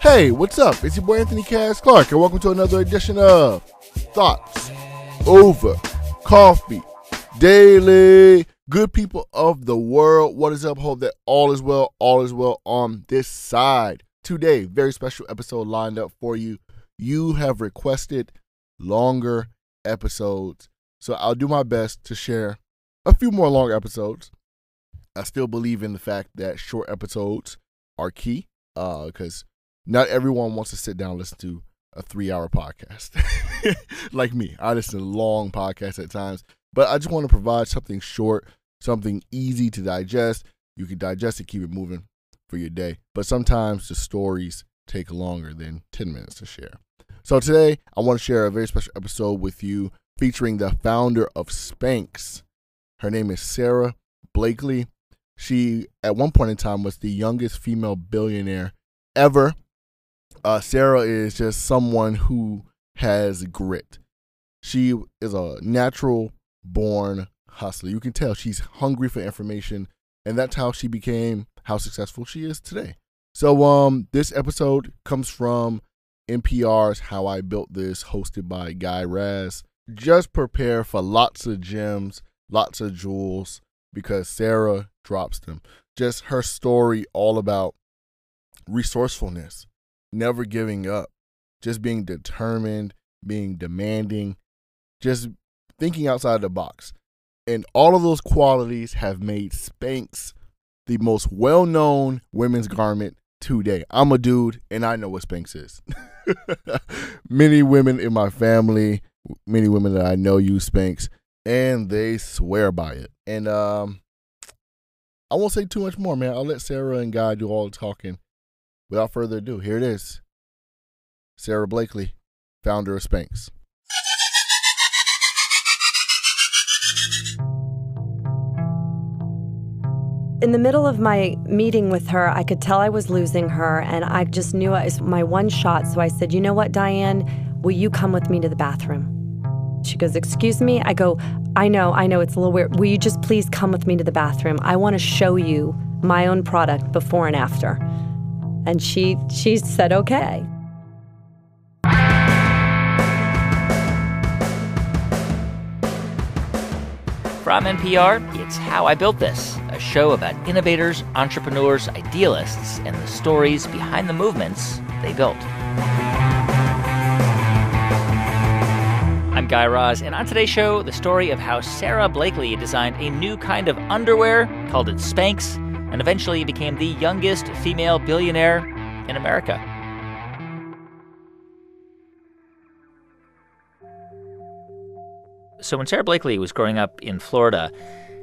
Hey, what's up? It's your boy Anthony Cass Clark, and welcome to another edition of Thoughts Over Coffee Daily. Good people of the world, what is up? Hope that all is well, all is well on this side. Today, very special episode lined up for you. You have requested longer episodes, so I'll do my best to share a few more long episodes. I still believe in the fact that short episodes are key because uh, not everyone wants to sit down and listen to a three hour podcast like me. I listen to long podcasts at times, but I just want to provide something short, something easy to digest. You can digest it, keep it moving for your day. But sometimes the stories take longer than 10 minutes to share. So today, I want to share a very special episode with you featuring the founder of Spanx. Her name is Sara Blakely. She, at one point in time, was the youngest female billionaire ever. Uh, Sara is just someone who has grit. She is a natural born hustler. You can tell she's hungry for information, and that's how she became how successful she is today. So, um, this episode comes from NPR's How I Built This, hosted by Guy Raz. Just prepare for lots of gems, lots of jewels, because Sara drops them. Just her story, all about resourcefulness, never giving up, just being determined, being demanding, just thinking outside the box. And all of those qualities have made Spanx the most well known women's garment today. I'm a dude and I know what Spanx is. many women in my family, many women that I know use Spanx and they swear by it. And um I won't say too much more, man. I'll let Sarah and Guy do all the talking. Without further ado, here it is. Sara Blakely, founder of Spanx. In the middle of my meeting with her, I could tell I was losing her, and I just knew it was my one shot. So I said, You know what, Diane? Will you come with me to the bathroom? She goes, Excuse me? I go, I know, I know, it's a little weird. Will you just please come with me to the bathroom? I want to show you my own product before and after. And she she said, Okay. From NPR, it's How I Built This, a show about innovators, entrepreneurs, idealists, and the stories behind the movements they built. Guy Raz, and on today's show, the story of how Sara Blakely designed a new kind of underwear, called it Spanx, and eventually became the youngest female billionaire in America. So, when Sara Blakely was growing up in Florida,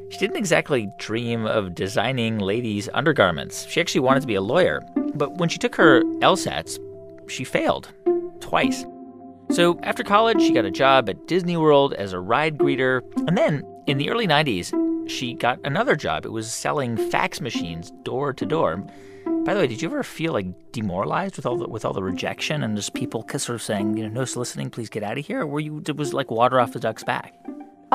she didn't exactly dream of designing ladies' undergarments. She actually wanted to be a lawyer. But when she took her LSATs, she failed twice. So after college, she got a job at Disney World as a ride greeter. And then in the early 90s, she got another job. It was selling fax machines door to door. By the way, did you ever feel like demoralized with all the with all the rejection and just people sort of saying, you know, no soliciting, please get out of here? Or were you it was like water off the duck's back?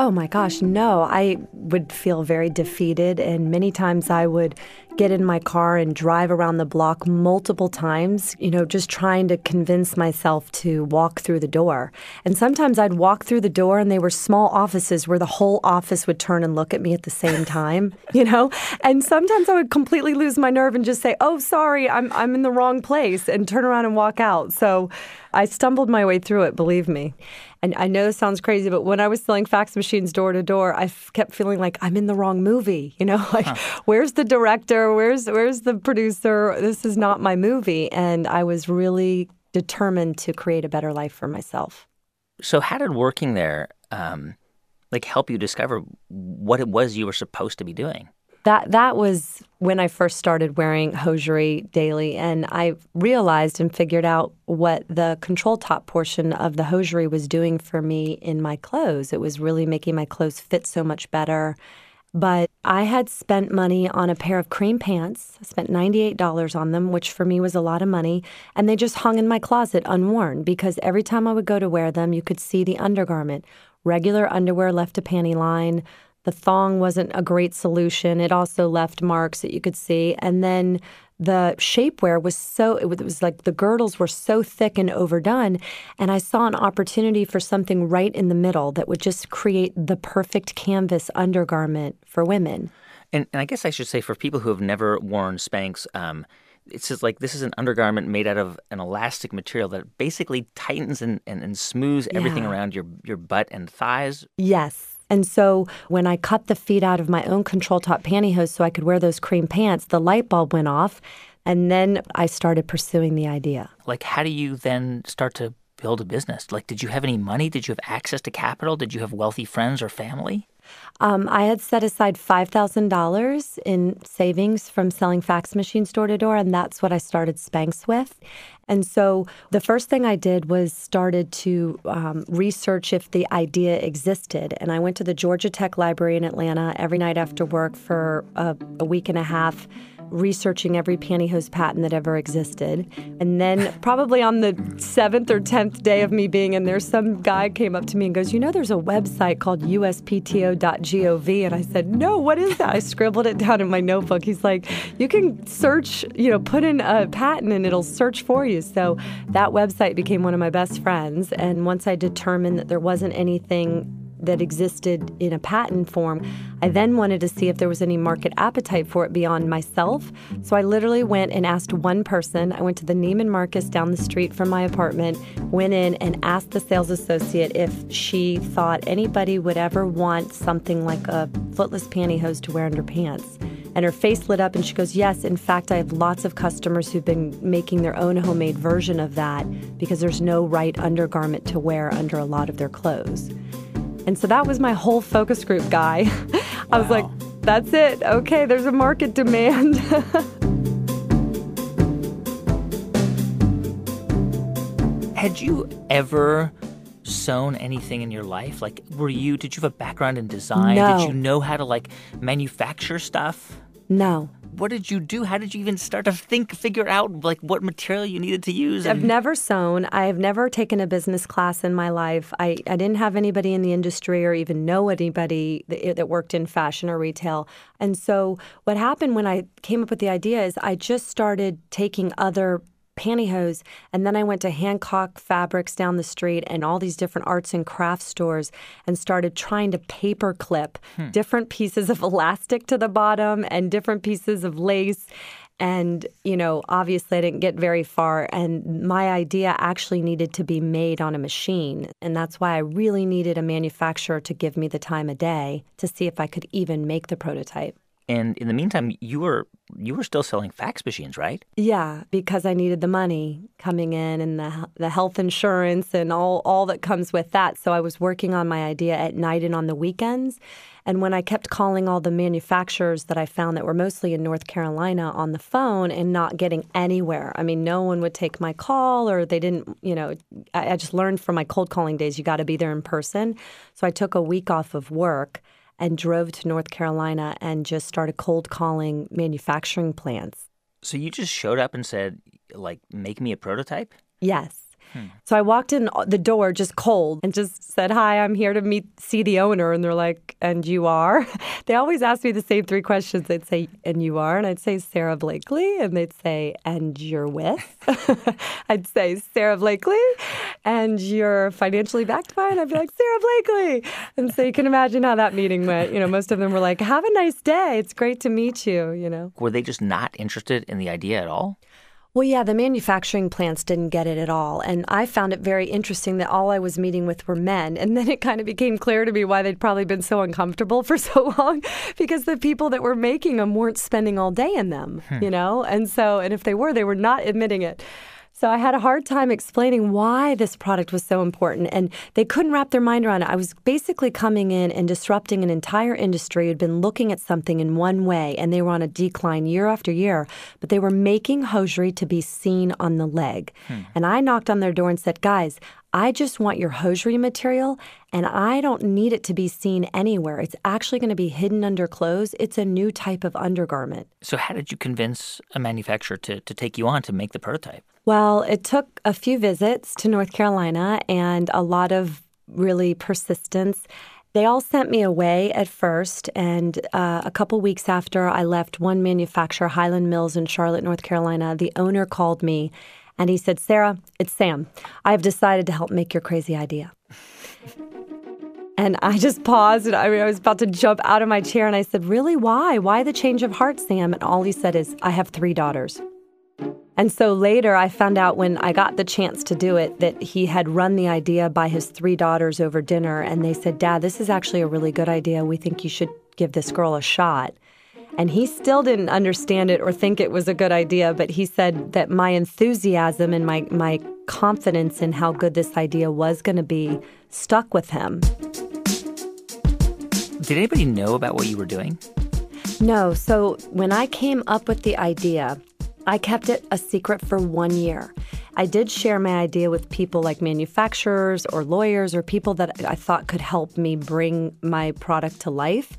Oh my gosh, no. I would feel very defeated, and many times I would get in my car and drive around the block multiple times, you know, just trying to convince myself to walk through the door. And sometimes I'd walk through the door, and they were small offices where the whole office would turn and look at me at the same time, you know? And sometimes I would completely lose my nerve and just say, oh, sorry, I'm, I'm in the wrong place, and turn around and walk out. So I stumbled my way through it, believe me. And I know this sounds crazy, but when I was selling fax machines door to door, I f- kept feeling like I'm in the wrong movie. You know, like huh. where's the director? Where's where's the producer? This is not my movie. And I was really determined to create a better life for myself. So, how did working there, um, like, help you discover what it was you were supposed to be doing? That that was when I first started wearing hosiery daily, and I realized and figured out what the control top portion of the hosiery was doing for me in my clothes. It was really making my clothes fit so much better. But I had spent money on a pair of cream pants. I spent $98 on them, which for me was a lot of money. And they just hung in my closet unworn because every time I would go to wear them, you could see the undergarment regular underwear left a panty line, The thong wasn't a great solution. It also left marks that you could see. And then the shapewear was so it was like the girdles were so thick and overdone and i saw an opportunity for something right in the middle that would just create the perfect canvas undergarment for women and, and i guess i should say for people who have never worn spanx um, it's just like this is an undergarment made out of an elastic material that basically tightens and, and, and smooths everything Yeah. around your, your butt and thighs Yes. And so when I cut the feet out of my own control top pantyhose so I could wear those cream pants, the light bulb went off. And then I started pursuing the idea. like how do you then start to build a business like did you have any money did you have access to capital did you have wealthy friends or family Um, I had set aside $5,000 in savings from selling fax machines door to door, and that's what I started Spanx with. And so the first thing I did was started to um, research if the idea existed. And I went to the Georgia Tech Library in Atlanta every night after work for a, a week and a half researching every pantyhose patent that ever existed. And then, probably on the seventh or tenth day of me being in there, some guy came up to me and goes, You know, there's a website called uspto.gov. And I said, No, what is that? I scribbled it down in my notebook. He's like, You can search, you know, put in a patent and it'll search for you. So that website became one of my best friends. And once I determined that there wasn't anything that existed in a patent form. I then wanted to see if there was any market appetite for it beyond myself. So I literally went and asked one person. I went to the Neiman Marcus down the street from my apartment, went in and asked the sales associate if she thought anybody would ever want something like a footless pantyhose to wear under pants. And her face lit up and she goes, Yes, in fact, I have lots of customers who've been making their own homemade version of that because there's no right undergarment to wear under a lot of their clothes. And so that was my whole focus group guy. I was like, that's it. Okay, there's a market demand. Had you ever sewn anything in your life? Like, were you, did you have a background in design? No. Did you know how to like manufacture stuff? no, What did you do? How did you even start to think, figure out like what material you needed to use? I've never sewn. I've never taken a business class in my life. I, I didn't have anybody in the industry or even know anybody that, that worked in fashion or retail. And so what happened when I came up with the idea is I just started taking other pantyhose and then I went to Hancock Fabrics down the street and all these different arts and crafts stores and started trying to paper clip hmm. different pieces of elastic to the bottom and different pieces of lace and, you know, obviously I didn't get very far. And my idea actually needed to be made on a machine. And that's why I really needed a manufacturer to give me the time of day to see if I could even make the prototype. And in the meantime, you were you were still selling fax machines, right? Yeah, because I needed the money coming in and the the health insurance and all all that comes with that. So I was working on my idea at night and on the weekends. And when I kept calling all the manufacturers that I found that were mostly in North Carolina on the phone and not getting anywhere, I mean, no one would take my call or they didn't, you know, I, I just learned from my cold calling days, you got to be there in person. So I took a week off of work and drove to North Carolina and just started cold calling manufacturing plants. So you just showed up and said, like, make me a prototype? Yes. So I walked in uh, the door just cold and just said, "Hi, I'm here to meet see the owner." And they're like, "And you are?" They always ask me the same three questions. They'd say, "And you are?" And I'd say, "Sara Blakely." And they'd say, "And you're with?" I'd say, "Sara Blakely." And you're financially backed by? And I'd be like, "Sara Blakely." And so you can imagine how that meeting went. You know, most of them were like, "Have a nice day. It's great to meet you." You know. Were they just not interested in the idea at all? Well, yeah, the manufacturing plants didn't get it at all. And I found it very interesting that all I was meeting with were men. And then it kind of became clear to me why they'd probably been so uncomfortable for so long because the people that were making them weren't spending all day in them, hmm. you know? And so, and if they were, they were not admitting it. So I had a hard time explaining why this product was so important, and they couldn't wrap their mind around it. I was basically coming in and disrupting an entire industry who'd been looking at something in one way, and they were on a decline year after year, but they were making hosiery to be seen on the leg. Hmm. And I knocked on their door and said, Guys, I just want your hosiery material, and I don't need it to be seen anywhere. It's actually going to be hidden under clothes. It's a new type of undergarment. So how did you convince a manufacturer to, to take you on to make the prototype? Well, it took a few visits to North Carolina and a lot of really persistence. They all sent me away at first, and uh, a couple weeks after I left one manufacturer, Highland Mills in Charlotte, North Carolina, the owner called me and he said, Sarah, it's Sam. I have decided to help make your crazy idea. And I just paused and I, mean, I was about to jump out of my chair and I said, Really? Why? Why the change of heart, Sam? And all he said is, I have three daughters. And so later I found out when I got the chance to do it that he had run the idea by his three daughters over dinner. And they said, Dad, this is actually a really good idea. We think you should give this girl a shot. And he still didn't understand it or think it was a good idea, but he said that my enthusiasm and my, my confidence in how good this idea was going to be stuck with him. Did anybody know about what you were doing? No. So when I came up with the idea, I kept it a secret for one year. I did share my idea with people like manufacturers or lawyers or people that I thought could help me bring my product to life.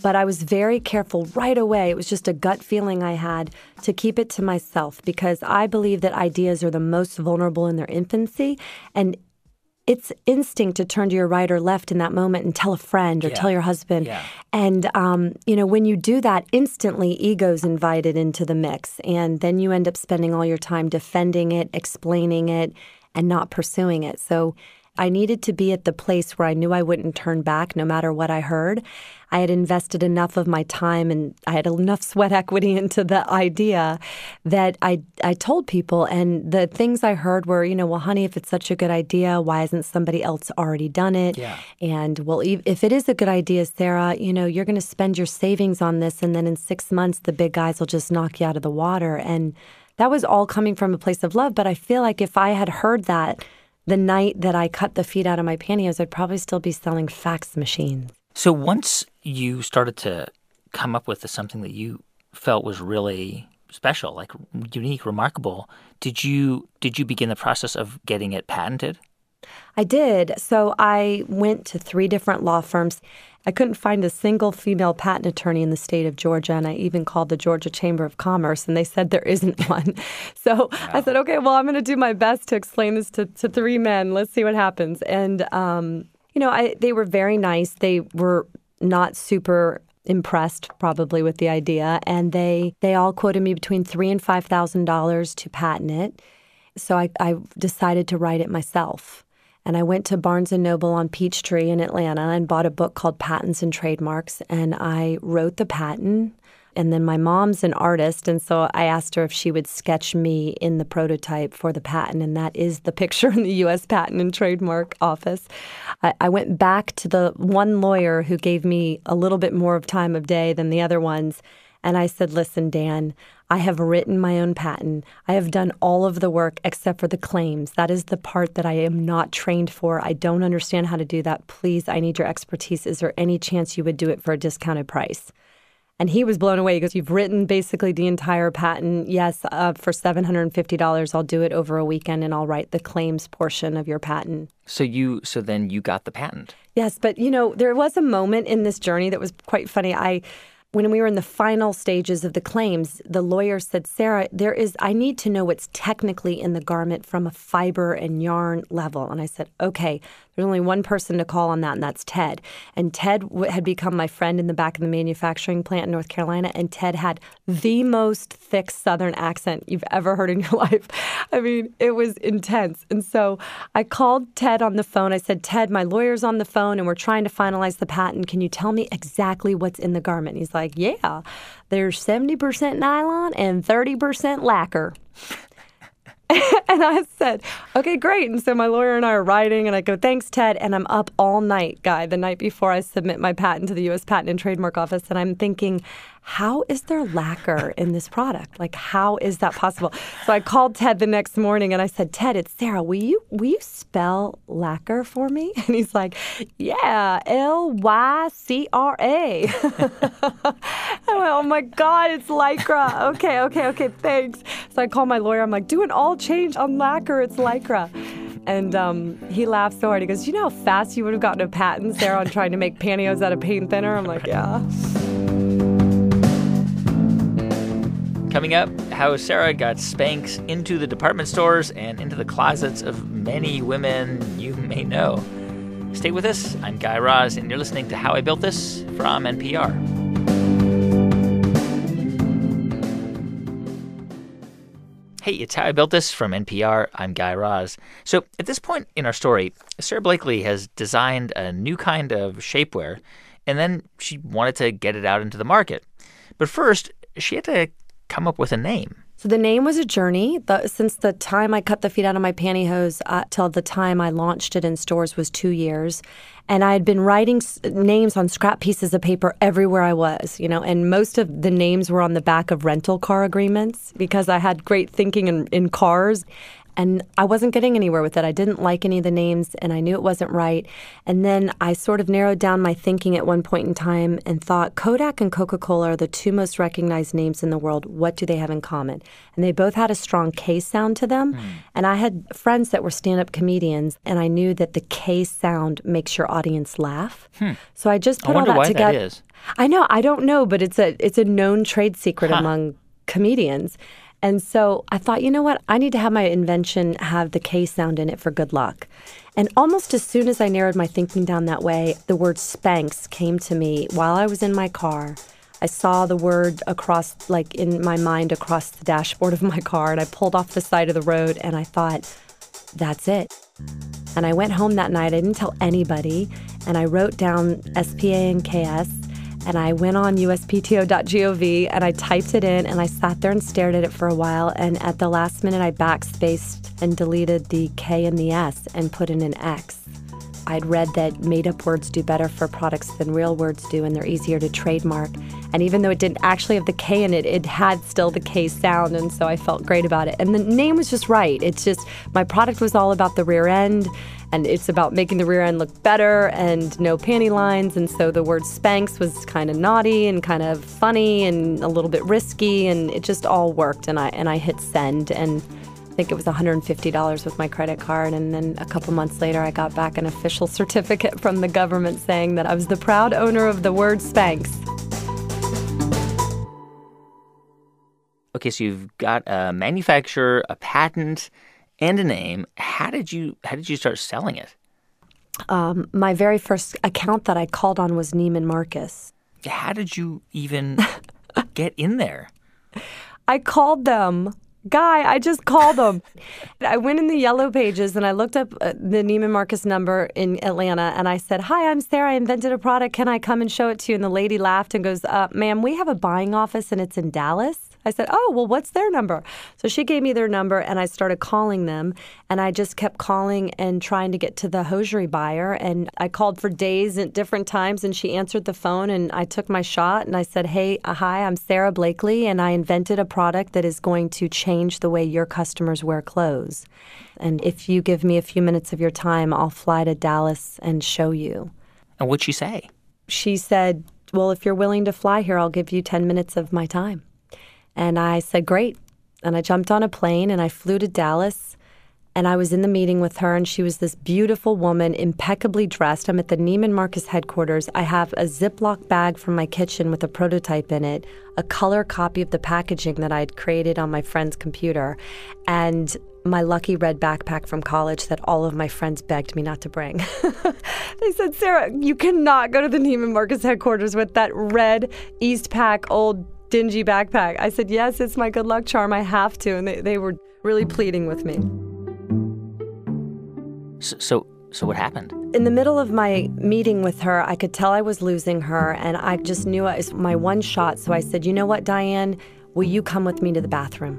But I was very careful right away. It was just a gut feeling I had to keep it to myself because I believe that ideas are the most vulnerable in their infancy. And it's instinct to turn to your right or left in that moment and tell a friend or Yeah. tell your husband. Yeah. And, um, you know, when you do that, instantly ego's invited into the mix. And then you end up spending all your time defending it, explaining it, and not pursuing it. So I needed to be at the place where I knew I wouldn't turn back no matter what I heard. I had invested enough of my time and I had enough sweat equity into the idea that I I told people and the things I heard were, you know, well honey, if it's such a good idea, why hasn't somebody else already done it? Yeah. And well, if it is a good idea, Sarah, you know, you're going to spend your savings on this and then in 6 months the big guys will just knock you out of the water and that was all coming from a place of love, but I feel like if I had heard that the night that I cut the feet out of my pantyhose, I'd probably still be selling fax machines. So once you started to come up with something that you felt was really special, like unique, remarkable, did you did you begin the process of getting it patented? I did. So I went to three different law firms. I couldn't find a single female patent attorney in the state of Georgia, and I even called the Georgia Chamber of Commerce, and they said there isn't one. So I said, okay, well, I'm going to do my best to explain this to, to three men. Let's see what happens. And, um, you know, I, they were very nice. They were not super impressed probably with the idea and they they all quoted me between three and five thousand dollars to patent it so I, I decided to write it myself and i went to barnes and noble on peachtree in atlanta and bought a book called patents and trademarks. And i wrote the patent. And then my mom's an artist. And so i asked her if she would sketch me in the prototype for the patent. And that is the picture in the us patent and trademark office. I, I went back to the one lawyer who gave me a little bit more of time of day than the other ones. And I said, Listen, Dan, I have written my own patent. I have done all of the work except for the claims. That is the part that I am not trained for. I don't understand how to do that. Please, I need your expertise. Is there any chance you would do it for a discounted price? And he was blown away. He goes, You've written basically the entire patent. Yes, uh, for $750, I'll do it over a weekend and I'll write the claims portion of your patent. So you so then you got the patent. Yes, but you know, there was a moment in this journey that was quite funny. I when we were in the final stages of the claims, the lawyer said, "Sarah, there is I need to know what's technically in the garment from a fiber and yarn level." And I said, "Okay, there's only one person to call on that, and that's Ted." And Ted had become my friend in the back of the manufacturing plant in North Carolina, and Ted had the most thick Southern accent you've ever heard in your life. I mean, it was intense. And so I called Ted on the phone. I said, "Ted, my lawyer's on the phone, and we're trying to finalize the patent. Can you tell me exactly what's in the garment?" He's like, "Yeah, there's 70% nylon and 30% lacquer." and I said, okay, great. And so my lawyer and I are writing, and I go, thanks, Ted. And I'm up all night, Guy, the night before I submit my patent to the U.S. Patent and Trademark Office. And I'm thinking, how is there lacquer in this product? Like, how is that possible? So I called Ted the next morning and I said, Ted, it's Sarah. Will you will you spell lacquer for me? And he's like, Yeah, L Y C R A. I went, Oh my God, it's lycra. Okay, okay, okay, thanks. So I called my lawyer. I'm like, Do an all change on lacquer. It's lycra. And um, he laughed so hard. He goes, You know how fast you would have gotten a patent, Sarah, on trying to make pantyhose out of paint thinner? I'm like, Yeah. Coming up, how Sarah got Spanx into the department stores and into the closets of many women you may know. Stay with us. I'm Guy Raz, and you're listening to How I Built This from NPR. Hey, it's How I Built This from NPR. I'm Guy Raz. So, at this point in our story, Sara Blakely has designed a new kind of shapewear, and then she wanted to get it out into the market. But first, she had to come up with a name. So the name was a journey. The, since the time I cut the feet out of my pantyhose uh, till the time I launched it in stores was two years, and I had been writing s- names on scrap pieces of paper everywhere I was. You know, and most of the names were on the back of rental car agreements because I had great thinking in, in cars. And I wasn't getting anywhere with it. I didn't like any of the names and I knew it wasn't right. And then I sort of narrowed down my thinking at one point in time and thought Kodak and Coca Cola are the two most recognized names in the world. What do they have in common? And they both had a strong K sound to them. Mm. And I had friends that were stand up comedians and I knew that the K sound makes your audience laugh. Hmm. So I just put I all that together. That. I know, I don't know, but it's a it's a known trade secret huh. among comedians. And so I thought, you know what? I need to have my invention have the K sound in it for good luck. And almost as soon as I narrowed my thinking down that way, the word Spanx came to me while I was in my car. I saw the word across, like in my mind, across the dashboard of my car, and I pulled off the side of the road and I thought, that's it. And I went home that night. I didn't tell anybody. And I wrote down SPA and KS and I went on uspto.gov and I typed it in and I sat there and stared at it for a while. And at the last minute, I backspaced and deleted the K and the S and put in an X. I'd read that made up words do better for products than real words do, and they're easier to trademark. And even though it didn't actually have the K in it, it had still the K sound, and so I felt great about it. And the name was just right. It's just my product was all about the rear end, and it's about making the rear end look better and no panty lines. And so the word Spanx was kind of naughty and kind of funny and a little bit risky, and it just all worked. And I and I hit send and. I think it was $150 with my credit card. And then a couple months later, I got back an official certificate from the government saying that I was the proud owner of the word Spanx. Okay, so you've got a manufacturer, a patent, and a name. How did you how did you start selling it? Um, my very first account that I called on was Neiman Marcus. How did you even get in there? I called them Guy, I just called them. I went in the yellow pages and I looked up uh, the Neiman Marcus number in Atlanta and I said, Hi, I'm Sarah. I invented a product. Can I come and show it to you? And the lady laughed and goes, uh, Ma'am, we have a buying office and it's in Dallas. I said, Oh, well, what's their number? So she gave me their number and I started calling them. And I just kept calling and trying to get to the hosiery buyer. And I called for days at different times and she answered the phone. And I took my shot and I said, Hey, uh, hi, I'm Sara Blakely. And I invented a product that is going to change the way your customers wear clothes. And if you give me a few minutes of your time, I'll fly to Dallas and show you. And what'd she say? She said, Well, if you're willing to fly here, I'll give you 10 minutes of my time. And I said, Great. And I jumped on a plane and I flew to Dallas. And I was in the meeting with her, and she was this beautiful woman, impeccably dressed. I'm at the Neiman Marcus headquarters. I have a Ziploc bag from my kitchen with a prototype in it, a color copy of the packaging that I'd created on my friend's computer, and my lucky red backpack from college that all of my friends begged me not to bring. they said, Sarah, you cannot go to the Neiman Marcus headquarters with that red Eastpak old dingy backpack. I said, Yes, it's my good luck charm. I have to. And they, they were really pleading with me. So, so, so what happened? In the middle of my meeting with her, I could tell I was losing her, and I just knew it was my one shot. So I said, You know what, Diane? Will you come with me to the bathroom?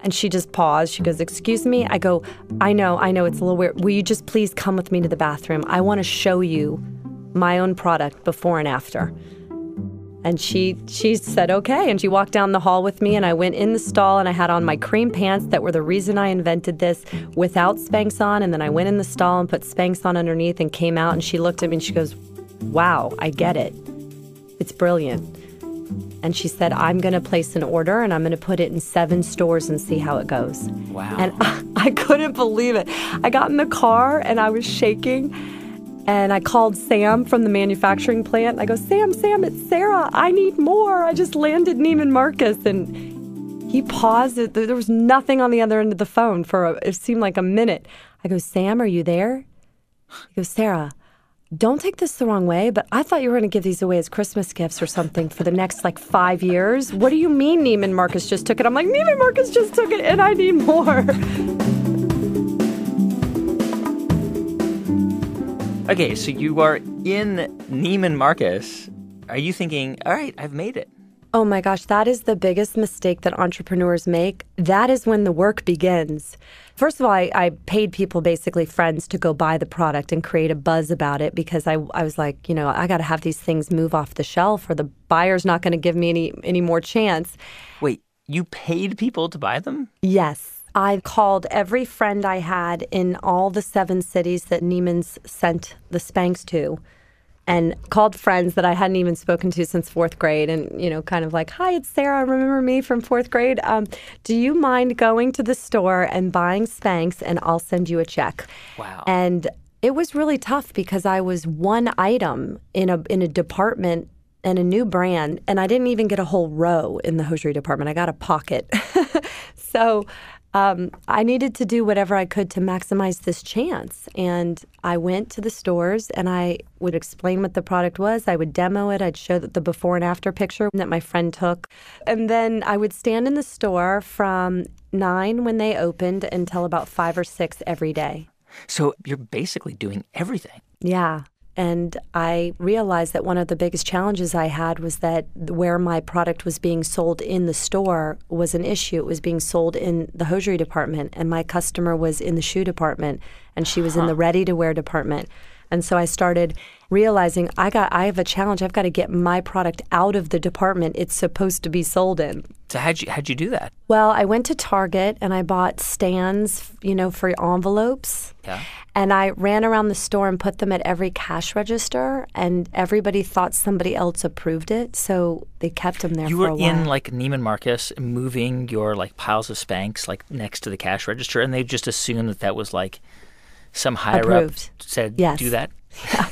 And she just paused. She goes, Excuse me? I go, I know, I know, it's a little weird. Will you just please come with me to the bathroom? I want to show you my own product before and after. And she she said okay, and she walked down the hall with me, and I went in the stall, and I had on my cream pants that were the reason I invented this without Spanx on, and then I went in the stall and put Spanx on underneath, and came out, and she looked at me and she goes, "Wow, I get it. It's brilliant." And she said, "I'm going to place an order, and I'm going to put it in seven stores and see how it goes." Wow! And I, I couldn't believe it. I got in the car and I was shaking. And I called Sam from the manufacturing plant. I go, Sam, Sam, it's Sarah. I need more. I just landed Neiman Marcus. And he paused. There was nothing on the other end of the phone for a, it seemed like a minute. I go, Sam, are you there? He goes, Sarah, don't take this the wrong way, but I thought you were going to give these away as Christmas gifts or something for the next like five years. What do you mean Neiman Marcus just took it? I'm like, Neiman Marcus just took it and I need more. Okay, so you are in Neiman Marcus. Are you thinking, all right, I've made it? Oh my gosh, that is the biggest mistake that entrepreneurs make. That is when the work begins. First of all, I, I, paid people, basically friends, to go buy the product and create a buzz about it because I, I was like, you know, I got to have these things move off the shelf or the buyer's not going to give me any, any more chance. Wait, you paid people to buy them? Yes. I called every friend I had in all the seven cities that Neiman's sent the Spanx to and called friends that I hadn't even spoken to since fourth grade and, you know, kind of like, hi, it's Sarah. Remember me from fourth grade? Um, do you mind going to the store and buying Spanx and I'll send you a check? Wow. And it was really tough because I was one item in a in a department and a new brand and I didn't even get a whole row in the hosiery department. I got a pocket. so um, I needed to do whatever I could to maximize this chance. And I went to the stores and I would explain what the product was. I would demo it. I'd show the before and after picture that my friend took. And then I would stand in the store from nine when they opened until about five or six every day. So you're basically doing everything. Yeah. And I realized that one of the biggest challenges I had was that where my product was being sold in the store was an issue. It was being sold in the hosiery department, and my customer was in the shoe department, and she was huh. in uh-huh. the ready to wear department. And so I started realizing I got I have a challenge. I've got to get my product out of the department it's supposed to be sold in. So how'd you how'd you do that? Well, I went to Target and I bought stands, you know, for envelopes. Yeah. And I ran around the store and put them at every cash register, and everybody thought somebody else approved it, so they kept them there. You were in like Neiman Marcus, moving your like piles of Spanx like next to the cash register, and they just assumed that that was like some higher approved. up said yes. do that. Yeah.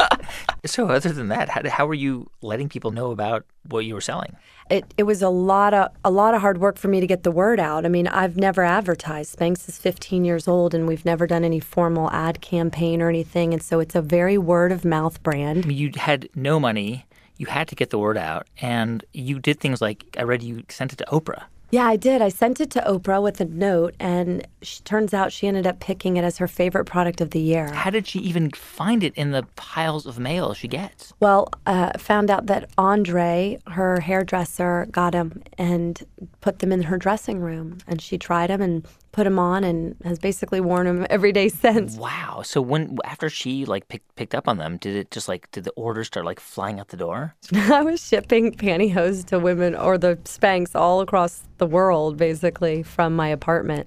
so other than that, how, how were you letting people know about what you were selling? It it was a lot of a lot of hard work for me to get the word out. I mean, I've never advertised. Spanx is 15 years old, and we've never done any formal ad campaign or anything, and so it's a very word of mouth brand. I mean, you had no money. You had to get the word out, and you did things like I read you sent it to Oprah. Yeah, I did. I sent it to Oprah with a note, and she, turns out she ended up picking it as her favorite product of the year. How did she even find it in the piles of mail she gets? Well, uh, found out that Andre, her hairdresser, got them and put them in her dressing room, and she tried them and put them on and has basically worn them every day since. Wow. So when after she like picked picked up on them, did it just like did the orders start like flying out the door? I was shipping pantyhose to women or the Spanx all across the world basically from my apartment.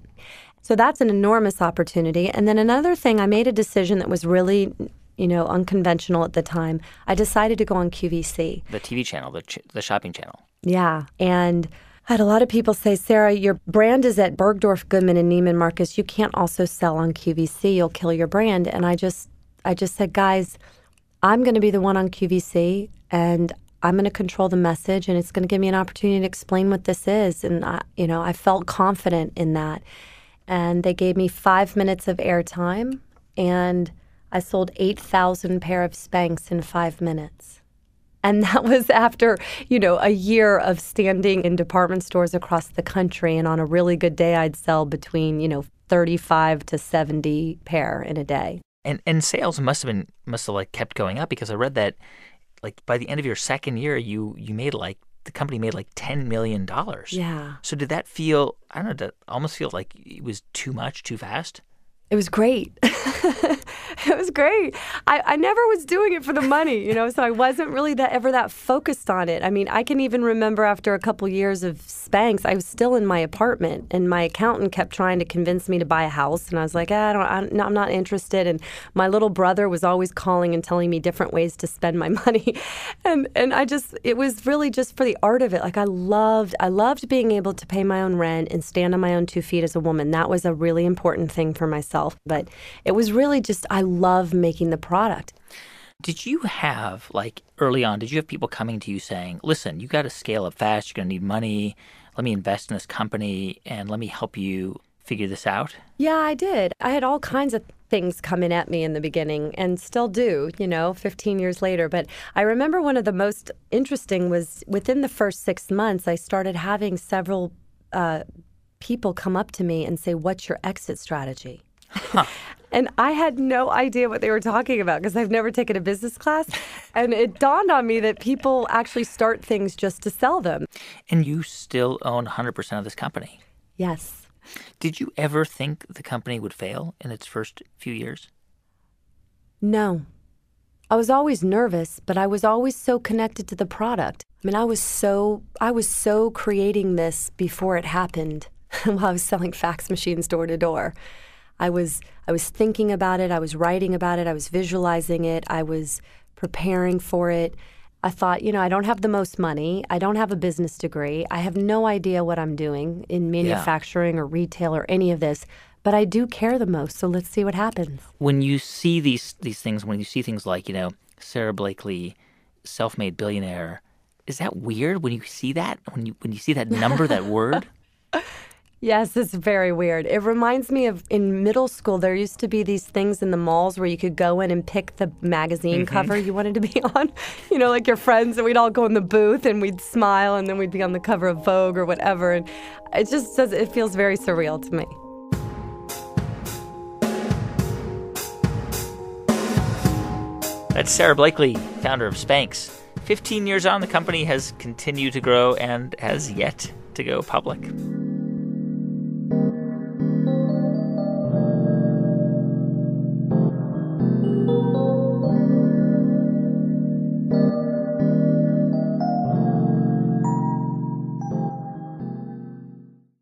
So that's an enormous opportunity. And then another thing, I made a decision that was really you know, unconventional at the time. I decided to go on QVC, the TV channel, the ch- the shopping channel. Yeah, and I had a lot of people say, Sarah, your brand is at Bergdorf Goodman and Neiman Marcus. You can't also sell on QVC. You'll kill your brand. And I just, I just said, guys, I'm going to be the one on QVC, and I'm going to control the message, and it's going to give me an opportunity to explain what this is. And I, you know, I felt confident in that. And they gave me five minutes of airtime, and I sold 8,000 pair of Spanx in five minutes. And that was after, you know, a year of standing in department stores across the country. And on a really good day, I'd sell between, you know, 35 to 70 pair in a day. And and sales must have been must have like kept going up because I read that like by the end of your second year you you made like the company made like ten million dollars. Yeah. So did that feel I don't know, did almost feel like it was too much, too fast? It was great. it was great. I, I never was doing it for the money, you know, so I wasn't really that ever that focused on it. I mean, I can even remember after a couple years of Spanx, I was still in my apartment, and my accountant kept trying to convince me to buy a house, and I was like, ah, I don't, I'm, I'm not interested. And my little brother was always calling and telling me different ways to spend my money, and and I just, it was really just for the art of it. Like I loved, I loved being able to pay my own rent and stand on my own two feet as a woman. That was a really important thing for myself myself. But it was really just, I love making the product. Did you have, like early on, did you have people coming to you saying, listen, you got to scale up fast, you're going to need money, let me invest in this company, and let me help you figure this out? Yeah, I did. I had all kinds of things coming at me in the beginning and still do, you know, 15 years later. But I remember one of the most interesting was within the first six months, I started having several uh, people come up to me and say, What's your exit strategy? Huh. and I had no idea what they were talking about because I've never taken a business class. and it dawned on me that people actually start things just to sell them. And you still own 100% of this company? Yes. Did you ever think the company would fail in its first few years? No. I was always nervous, but I was always so connected to the product. I mean, I was so I was so creating this before it happened while I was selling fax machines door to door. I was I was thinking about it, I was writing about it, I was visualizing it, I was preparing for it. I thought, you know, I don't have the most money. I don't have a business degree. I have no idea what I'm doing in manufacturing yeah. or retail or any of this, but I do care the most. So let's see what happens. When you see these these things, when you see things like, you know, Sara Blakely, self-made billionaire, is that weird when you see that? When you when you see that number, that word? Yes, it's very weird. It reminds me of in middle school, there used to be these things in the malls where you could go in and pick the magazine mm-hmm. cover you wanted to be on. You know, like your friends, and we'd all go in the booth and we'd smile, and then we'd be on the cover of Vogue or whatever. And it just says it feels very surreal to me. That's Sara Blakely, founder of Spanx. 15 years on, the company has continued to grow and has yet to go public.